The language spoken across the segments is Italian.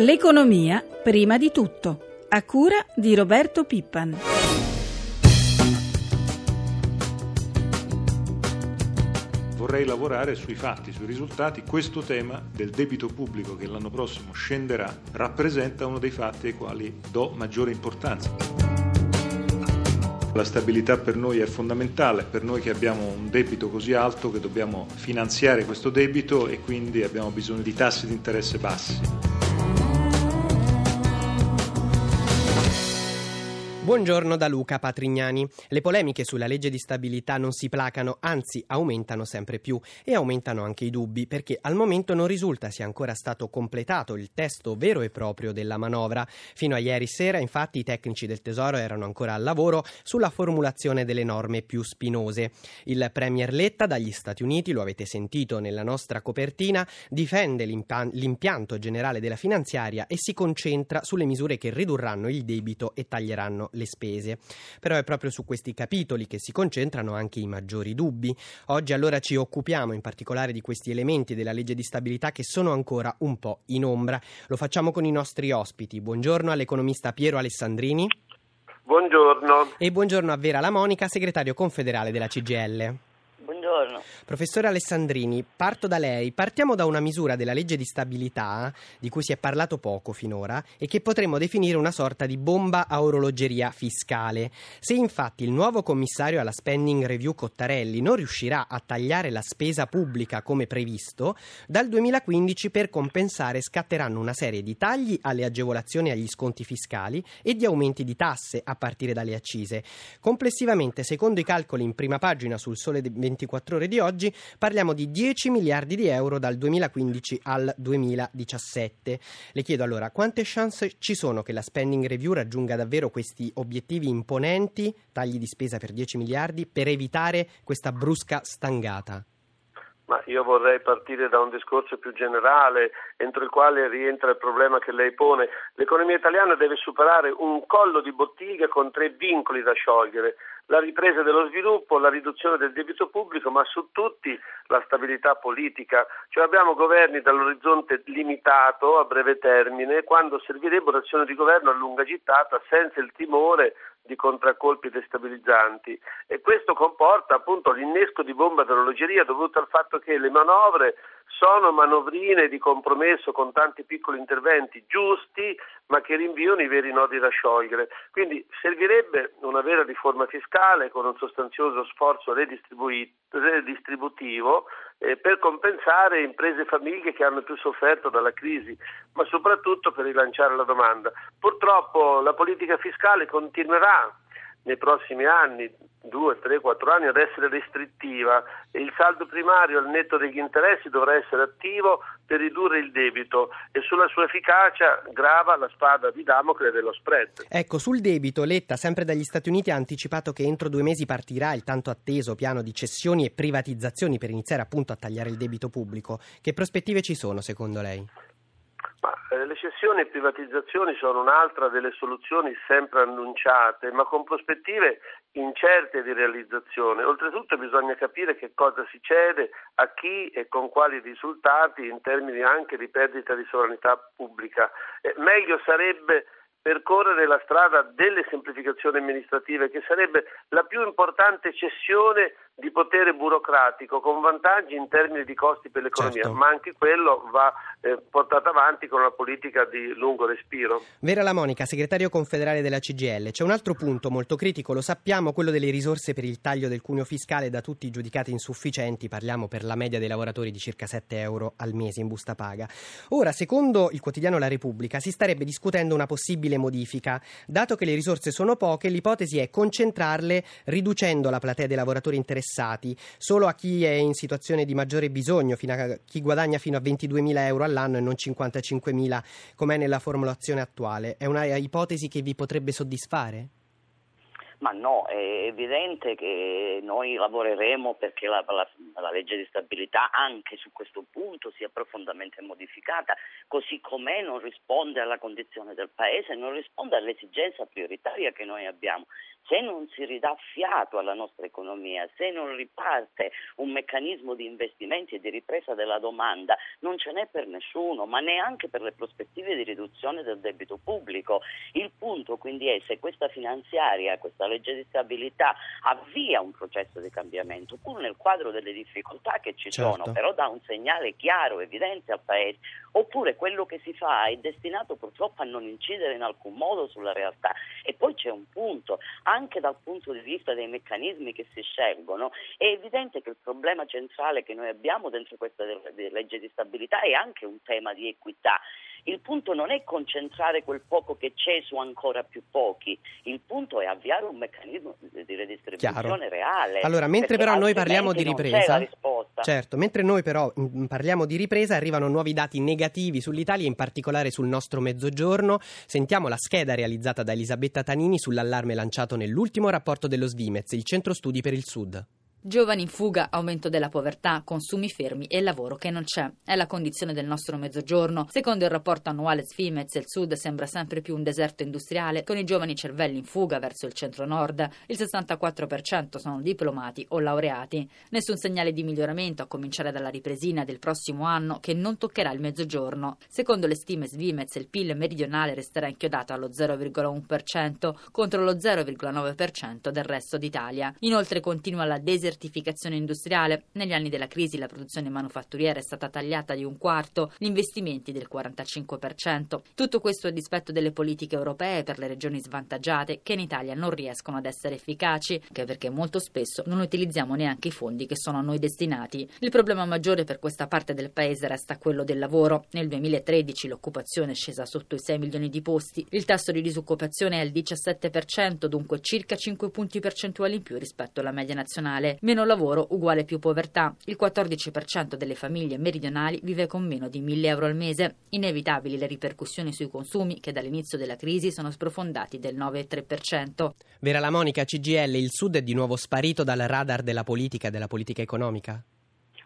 L'economia prima di tutto, a cura di Roberto Pippan. Vorrei lavorare sui fatti, sui risultati. Questo tema del debito pubblico che l'anno prossimo scenderà rappresenta uno dei fatti ai quali do maggiore importanza. La stabilità per noi è fondamentale, per noi che abbiamo un debito così alto che dobbiamo finanziare questo debito e quindi abbiamo bisogno di tassi di interesse bassi. Buongiorno da Luca Patrignani. Le polemiche sulla legge di stabilità non si placano, anzi aumentano sempre più e aumentano anche i dubbi perché al momento non risulta sia ancora stato completato il testo vero e proprio della manovra. Fino a ieri sera infatti i tecnici del Tesoro erano ancora al lavoro sulla formulazione delle norme più spinose. Il Premier Letta dagli Stati Uniti, lo avete sentito nella nostra copertina, difende l'impianto generale della finanziaria e si concentra sulle misure che ridurranno il debito e taglieranno le spese. Però è proprio su questi capitoli che si concentrano anche i maggiori dubbi. Oggi allora ci occupiamo in particolare di questi elementi della legge di stabilità che sono ancora un po' in ombra. Lo facciamo con i nostri ospiti. Buongiorno all'economista Piero Alessandrini. Buongiorno. E buongiorno a Vera La Monica, segretario confederale della CGL. Buongiorno. Professore Alessandrini, parto da lei. Partiamo da una misura della legge di stabilità di cui si è parlato poco finora e che potremmo definire una sorta di bomba a orologeria fiscale. Se infatti il nuovo commissario alla spending review Cottarelli non riuscirà a tagliare la spesa pubblica come previsto, dal 2015 per compensare scatteranno una serie di tagli alle agevolazioni agli sconti fiscali e di aumenti di tasse a partire dalle accise. Complessivamente, secondo i calcoli in prima pagina sul Sole 24 ore di oggi, parliamo di 10 miliardi di euro dal 2015 al 2017. Le chiedo allora quante chance ci sono che la spending review raggiunga davvero questi obiettivi imponenti, tagli di spesa per 10 miliardi, per evitare questa brusca stangata? Ma io vorrei partire da un discorso più generale, entro il quale rientra il problema che lei pone. L'economia italiana deve superare un collo di bottiglia con tre vincoli da sciogliere la ripresa dello sviluppo, la riduzione del debito pubblico, ma su tutti la stabilità politica. Cioè abbiamo governi dall'orizzonte limitato a breve termine, quando servirebbero azioni di governo a lunga gittata senza il timore di contraccolpi destabilizzanti e questo comporta appunto l'innesco di bomba d'orologeria dovuto al fatto che le manovre sono manovrine di compromesso con tanti piccoli interventi giusti ma che rinviano i veri nodi da sciogliere. Quindi servirebbe una vera riforma fiscale con un sostanzioso sforzo redistributivo eh, per compensare imprese e famiglie che hanno più sofferto dalla crisi, ma soprattutto per rilanciare la domanda. Purtroppo la politica fiscale continuerà nei prossimi anni, due, tre, quattro anni, ad essere restrittiva e il saldo primario al netto degli interessi dovrà essere attivo per ridurre il debito e sulla sua efficacia grava la spada di Damocle dello spread. Ecco, sul debito Letta, sempre dagli Stati Uniti, ha anticipato che entro due mesi partirà il tanto atteso piano di cessioni e privatizzazioni per iniziare appunto a tagliare il debito pubblico. Che prospettive ci sono secondo lei? Ma, eh, le cessioni e privatizzazioni sono un'altra delle soluzioni sempre annunciate, ma con prospettive incerte di realizzazione. Oltretutto bisogna capire che cosa si cede, a chi e con quali risultati in termini anche di perdita di sovranità pubblica. Eh, meglio sarebbe percorrere la strada delle semplificazioni amministrative, che sarebbe la più importante cessione di potere burocratico con vantaggi in termini di costi per l'economia, certo. ma anche quello va eh, portato avanti con una politica di lungo respiro. Vera La Monica, segretario confederale della CGL, c'è un altro punto molto critico, lo sappiamo, quello delle risorse per il taglio del cuneo fiscale da tutti giudicate insufficienti, parliamo per la media dei lavoratori di circa 7 euro al mese in busta paga. Ora, secondo il quotidiano La Repubblica, si starebbe discutendo una possibile modifica. Dato che le risorse sono poche, l'ipotesi è concentrarle riducendo la platea dei lavoratori interessati interessati solo a chi è in situazione di maggiore bisogno, chi guadagna fino a 22.000 euro all'anno e non 55.000 come è nella formulazione attuale. È una ipotesi che vi potrebbe soddisfare? Ma no, è evidente che noi lavoreremo perché la, la, la, legge di stabilità anche su questo punto sia profondamente modificata, così com'è non risponde alla condizione del Paese, non risponde all'esigenza prioritaria che noi abbiamo, se non si ridà fiato alla nostra economia, se non riparte un meccanismo di investimenti e di ripresa della domanda, non ce n'è per nessuno, ma neanche per le prospettive di riduzione del debito pubblico. Il punto quindi è se questa finanziaria, questa legge di stabilità avvia un processo di cambiamento, pur nel quadro delle difficoltà che ci certo. sono, però dà un segnale chiaro, evidente al Paese, oppure quello che si fa è destinato purtroppo a non incidere in alcun modo sulla realtà. E poi c'è un punto, anche dal punto di vista dei meccanismi che si scelgono, è evidente che il problema centrale che noi abbiamo dentro questa legge di stabilità è anche un tema di equità. Il punto non è concentrare quel poco che c'è su ancora più pochi, il punto è avviare un meccanismo di redistribuzione Chiaro. reale. Allora, mentre però noi parliamo di ripresa, certo, mentre noi però mm, parliamo di ripresa, arrivano nuovi dati negativi sull'Italia, in particolare sul nostro mezzogiorno. Sentiamo la scheda realizzata da Elisabetta Tanini sull'allarme lanciato nell'ultimo rapporto dello Svimez, il centro studi per il Sud. Giovani in fuga, aumento della povertà, consumi fermi e lavoro che non c'è. È la condizione del nostro mezzogiorno. Secondo il rapporto annuale Svimez, il sud sembra sempre più un deserto industriale, con i giovani cervelli in fuga verso il centro-nord. Il 64% sono diplomati o laureati. Nessun segnale di miglioramento, a cominciare dalla ripresina del prossimo anno, che non toccherà il mezzogiorno. Secondo le stime Svimez, il PIL meridionale resterà inchiodato allo 0,1% contro lo 0,9% del resto d'Italia. Inoltre continua la desertificazione desertificazione industriale. Negli anni della crisi la produzione manufatturiera è stata tagliata di un quarto, gli investimenti del 45%. Tutto questo a dispetto delle politiche europee per le regioni svantaggiate che in Italia non riescono ad essere efficaci, anche perché molto spesso non utilizziamo neanche i fondi che sono a noi destinati. Il problema maggiore per questa parte del paese resta quello del lavoro. Nel 2013 l'occupazione è scesa sotto i 6 milioni di posti, il tasso di disoccupazione è al 17%, dunque circa 5 punti percentuali in più rispetto alla media nazionale. Meno lavoro uguale più povertà. Il 14% delle famiglie meridionali vive con meno di 1000 euro al mese. Inevitabili le ripercussioni sui consumi che dall'inizio della crisi sono sprofondati del 9,3%. Vera la Monica, CGL, il Sud è di nuovo sparito dal radar della politica e della politica economica?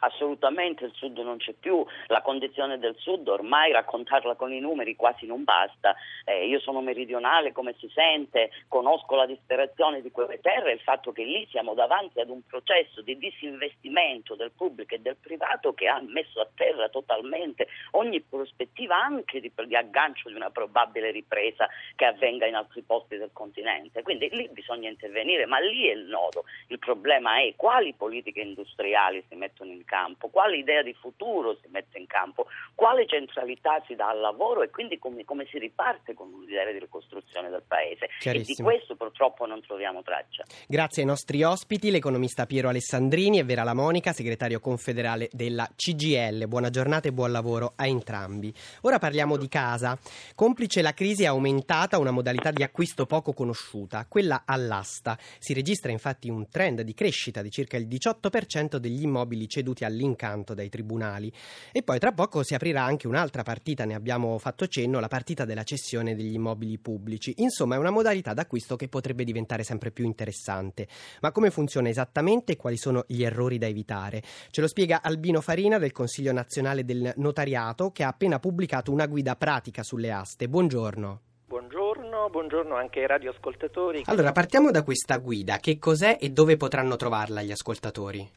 Assolutamente il Sud non c'è più, la condizione del Sud ormai raccontarla con i numeri quasi non basta. Eh, io sono meridionale, come si sente, conosco la disperazione di quelle terre e il fatto che lì siamo davanti ad un processo di disinvestimento del pubblico e del privato che ha messo a terra totalmente ogni prospettiva anche di, di aggancio di una probabile ripresa che avvenga in altri posti del continente. Quindi lì bisogna intervenire, ma lì è il nodo. Il problema è quali politiche industriali si mettono in campo campo, quale idea di futuro si mette in campo, quale centralità si dà al lavoro e quindi come, come si riparte con un'idea di ricostruzione del Paese. E di questo purtroppo non troviamo traccia. Grazie ai nostri ospiti, l'economista Piero Alessandrini e Vera La Monica, segretario confederale della CGL. Buona giornata e buon lavoro a entrambi. Ora parliamo di casa. Complice la crisi è aumentata una modalità di acquisto poco conosciuta, quella all'asta. Si registra infatti un trend di crescita di circa il 18% degli immobili ceduti all'incanto dai tribunali. E poi tra poco si aprirà anche un'altra partita, ne abbiamo fatto cenno, la partita della cessione degli immobili pubblici. Insomma, è una modalità d'acquisto che potrebbe diventare sempre più interessante. Ma come funziona esattamente e quali sono gli errori da evitare? Ce lo spiega Albino Farina del Consiglio nazionale del notariato che ha appena pubblicato una guida pratica sulle aste. Buongiorno. Buongiorno, buongiorno anche ai radioascoltatori. Allora, partiamo da questa guida. Che cos'è e dove potranno trovarla gli ascoltatori?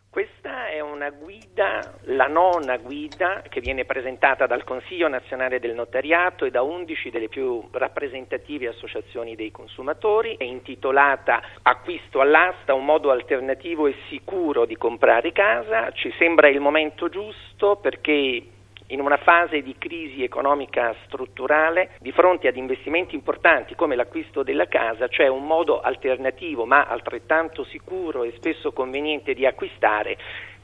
Una guida, la nona guida, che viene presentata dal Consiglio nazionale del notariato e da 11 delle più rappresentative associazioni dei consumatori, è intitolata Acquisto all'asta, un modo alternativo e sicuro di comprare casa. Ci sembra il momento giusto perché in una fase di crisi economica strutturale, di fronte ad investimenti importanti come l'acquisto della casa, c'è un modo alternativo ma altrettanto sicuro e spesso conveniente di acquistare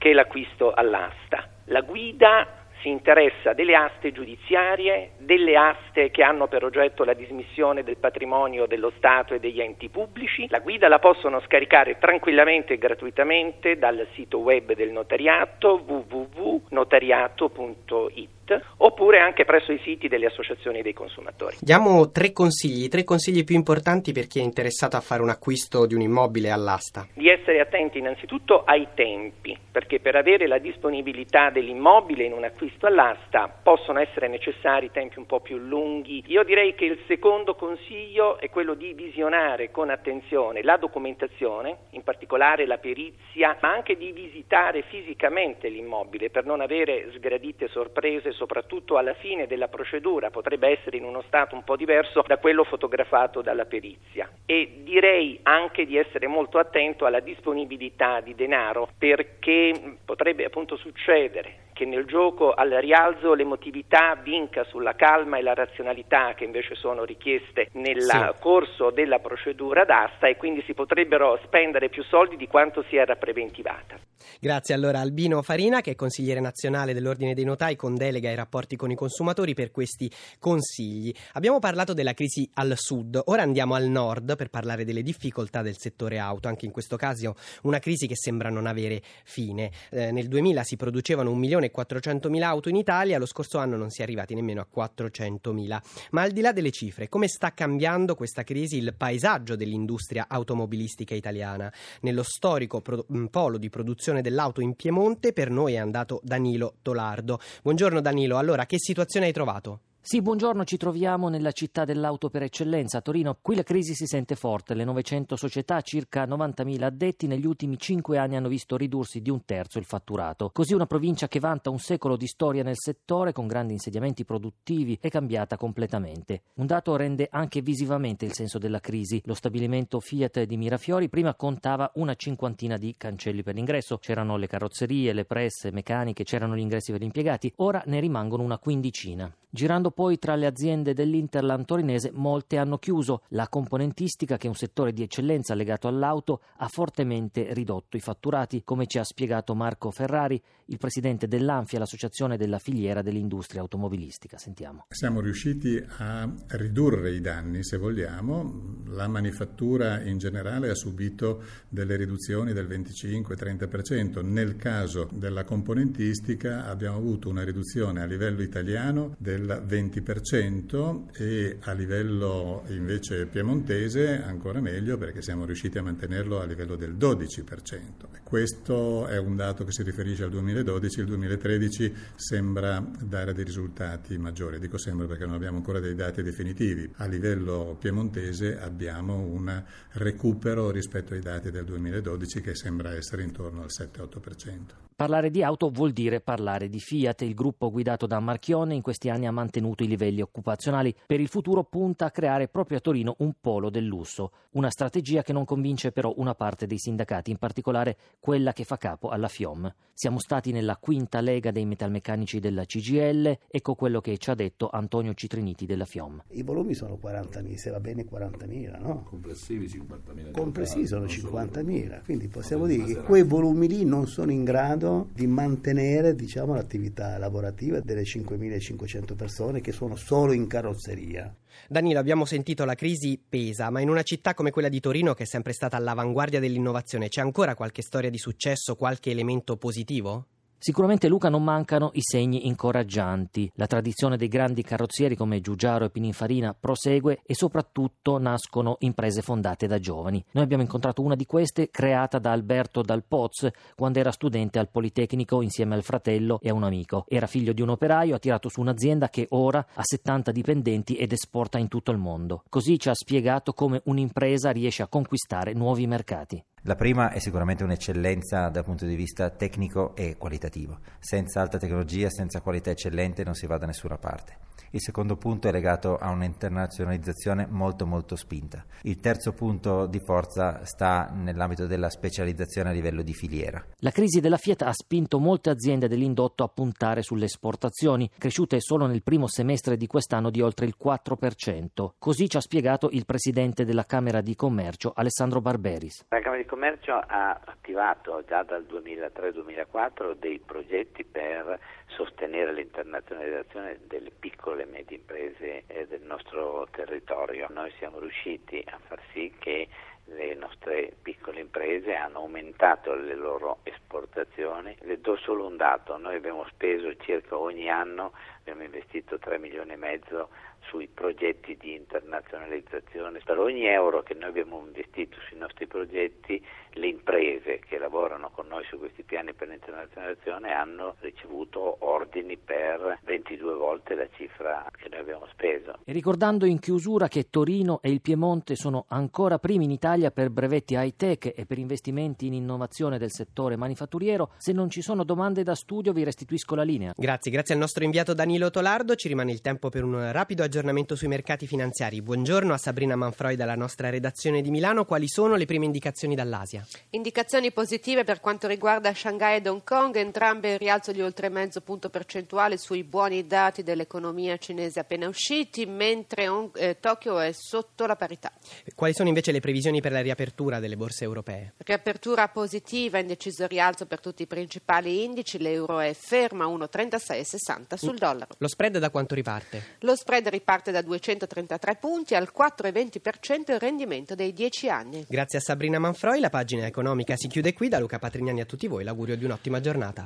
che l'acquisto all'asta. La guida si interessa delle aste giudiziarie, delle aste che hanno per oggetto la dismissione del patrimonio dello Stato e degli enti pubblici. La guida la possono scaricare tranquillamente e gratuitamente dal sito web del notariato www.notariato.it. www.consumatori.it oppure anche presso i siti delle associazioni dei consumatori. Diamo tre consigli, tre consigli più importanti per chi è interessato a fare un acquisto di un immobile all'asta. Di essere attenti innanzitutto ai tempi, perché per avere la disponibilità dell'immobile in un acquisto all'asta possono essere necessari tempi un po' più lunghi. Io direi che il secondo consiglio è quello di visionare con attenzione la documentazione, in particolare la perizia, ma anche di visitare fisicamente l'immobile per non avere sgradite sorprese, soprattutto alla fine della procedura, potrebbe essere in uno stato un po' diverso da quello fotografato dalla perizia. E direi anche di essere molto attento alla disponibilità di denaro perché potrebbe appunto succedere che nel gioco al rialzo l'emotività vinca sulla calma e la razionalità che invece sono richieste nel sì. corso della procedura d'asta e quindi si potrebbero spendere più soldi di quanto si era preventivata. Grazie allora Albino Farina che è consigliere nazionale dell'Ordine dei Notai con delega ai rapporti con i consumatori per questi consigli. Abbiamo parlato della crisi al sud, ora andiamo al nord per parlare delle difficoltà del settore auto, anche in questo caso una crisi che sembra non avere fine. Eh, nel 2000 si producevano un milione 1.400.000 auto in Italia, lo scorso anno non si è arrivati nemmeno a 400.000. Ma al di là delle cifre, come sta cambiando questa crisi il paesaggio dell'industria automobilistica italiana? Nello storico pro- mm, polo di produzione dell'auto in Piemonte per noi è andato Danilo Tolardo. Buongiorno Danilo, allora che situazione hai trovato? Sì, buongiorno, ci troviamo nella città dell'auto per eccellenza, Torino. Qui la crisi si sente forte, le 900 società, circa 90.000 addetti, negli ultimi 5 anni hanno visto ridursi di un terzo il fatturato. Così una provincia che vanta un secolo di storia nel settore, con grandi insediamenti produttivi, è cambiata completamente. Un dato rende anche visivamente il senso della crisi. Lo stabilimento Fiat di Mirafiori prima contava una cinquantina di cancelli per l'ingresso, c'erano le carrozzerie, le presse, meccaniche, c'erano gli ingressi per gli impiegati, ora ne rimangono una quindicina. Girando poi tra le aziende dell'Interland torinese, molte hanno chiuso. La componentistica, che è un settore di eccellenza legato all'auto, ha fortemente ridotto i fatturati, come ci ha spiegato Marco Ferrari, il presidente dell'Anfia, l'associazione della filiera dell'industria automobilistica. Sentiamo. Siamo riusciti a ridurre i danni, se vogliamo. La manifattura in generale ha subito delle riduzioni del 25-30%. Nel caso della componentistica abbiamo avuto una riduzione a livello italiano del del 20% e a livello invece piemontese ancora meglio perché siamo riusciti a mantenerlo a livello del 12%. Questo è un dato che si riferisce al 2012, il 2013 sembra dare dei risultati maggiori, dico sembra perché non abbiamo ancora dei dati definitivi. A livello piemontese abbiamo un recupero rispetto ai dati del 2012 che sembra essere intorno al 7-8%. Parlare di auto vuol dire parlare di Fiat. Il gruppo guidato da Marchione in questi anni ha mantenuto i livelli occupazionali. Per il futuro punta a creare proprio a Torino un polo del lusso. Una strategia che non convince però una parte dei sindacati, in particolare quella che fa capo alla FIOM. Siamo stati nella quinta lega dei metalmeccanici della CGL. Ecco quello che ci ha detto Antonio Citriniti della FIOM. I volumi sono 40.000, se va bene 40.000, no? Complessivi 50.000. Complessivi sono 50.000, quindi possiamo dire che quei volumi lì non sono in grado grado di mantenere diciamo, l'attività lavorativa delle 5.500 persone che sono solo in carrozzeria. Danilo, abbiamo sentito la crisi pesa, ma in una città come quella di Torino, che è sempre stata all'avanguardia dell'innovazione, c'è ancora qualche storia di successo, qualche elemento positivo? Sicuramente Luca non mancano i segni incoraggianti. La tradizione dei grandi carrozzieri come Giugiaro e Pininfarina prosegue e soprattutto nascono imprese fondate da giovani. Noi abbiamo incontrato una di queste creata da Alberto Dal Poz quando era studente al Politecnico insieme al fratello e a un amico. Era figlio di un operaio, ha tirato su un'azienda che ora ha 70 dipendenti ed esporta in tutto il mondo. Così ci ha spiegato come un'impresa riesce a conquistare nuovi mercati. La prima è sicuramente un'eccellenza dal punto di vista tecnico e qualitativo. Senza alta tecnologia, senza qualità eccellente non si va da nessuna parte. Il secondo punto è legato a un'internazionalizzazione molto molto spinta. Il terzo punto di forza sta nell'ambito della specializzazione a livello di filiera. La crisi della Fiat ha spinto molte aziende dell'indotto a puntare sulle esportazioni, cresciute solo nel primo semestre di quest'anno di oltre il 4%. Così ci ha spiegato il presidente della Camera di Commercio Alessandro Barberis. La Camera di Commercio ha attivato già dal 2003-2004 dei progetti per sostenere l'internazionalizzazione delle piccole e medie imprese eh, del nostro territorio. Noi siamo riusciti a far sì che le nostre piccole imprese hanno aumentato le loro esportazioni. Le do solo un dato, noi abbiamo speso circa ogni anno, abbiamo investito 3 milioni e mezzo sui progetti di internazionalizzazione. Per ogni euro che noi abbiamo investito sui nostri progetti, le imprese che lavorano con noi su questi piani per l'internazionalizzazione hanno ricevuto ordini per 22 volte la cifra che noi abbiamo speso. E ricordando in chiusura che Torino e il Piemonte sono ancora primi in Italia per brevetti high-tech e per investimenti in innovazione del settore manifatturiero, se non ci sono domande da studio vi restituisco la linea. Grazie, grazie al nostro inviato Danilo Tolardo. Ci rimane il tempo per un rapido aggiornamento sui mercati finanziari. Buongiorno a Sabrina Manfroi dalla nostra redazione di Milano. Quali sono le prime indicazioni dall'Asia? Indicazioni positive per quanto riguarda Shanghai ed Hong Kong, entrambe in rialzo di oltre mezzo punto percentuale sui buoni dati dell'economia cinese appena usciti, mentre eh, Tokyo è sotto la parità. Quali sono invece le previsioni per la riapertura delle borse europee? Riapertura positiva, indeciso rialzo per tutti i principali indici, l'euro è ferma 1,3660 sul dollaro. Lo spread da quanto riparte? Lo spread riparte da 233 punti al 4,20% il rendimento dei 10 anni. Grazie a Sabrina Manfroi, la pagina pagina economica si chiude qui. Da Luca Patrignani a tutti voi l'augurio di un'ottima giornata.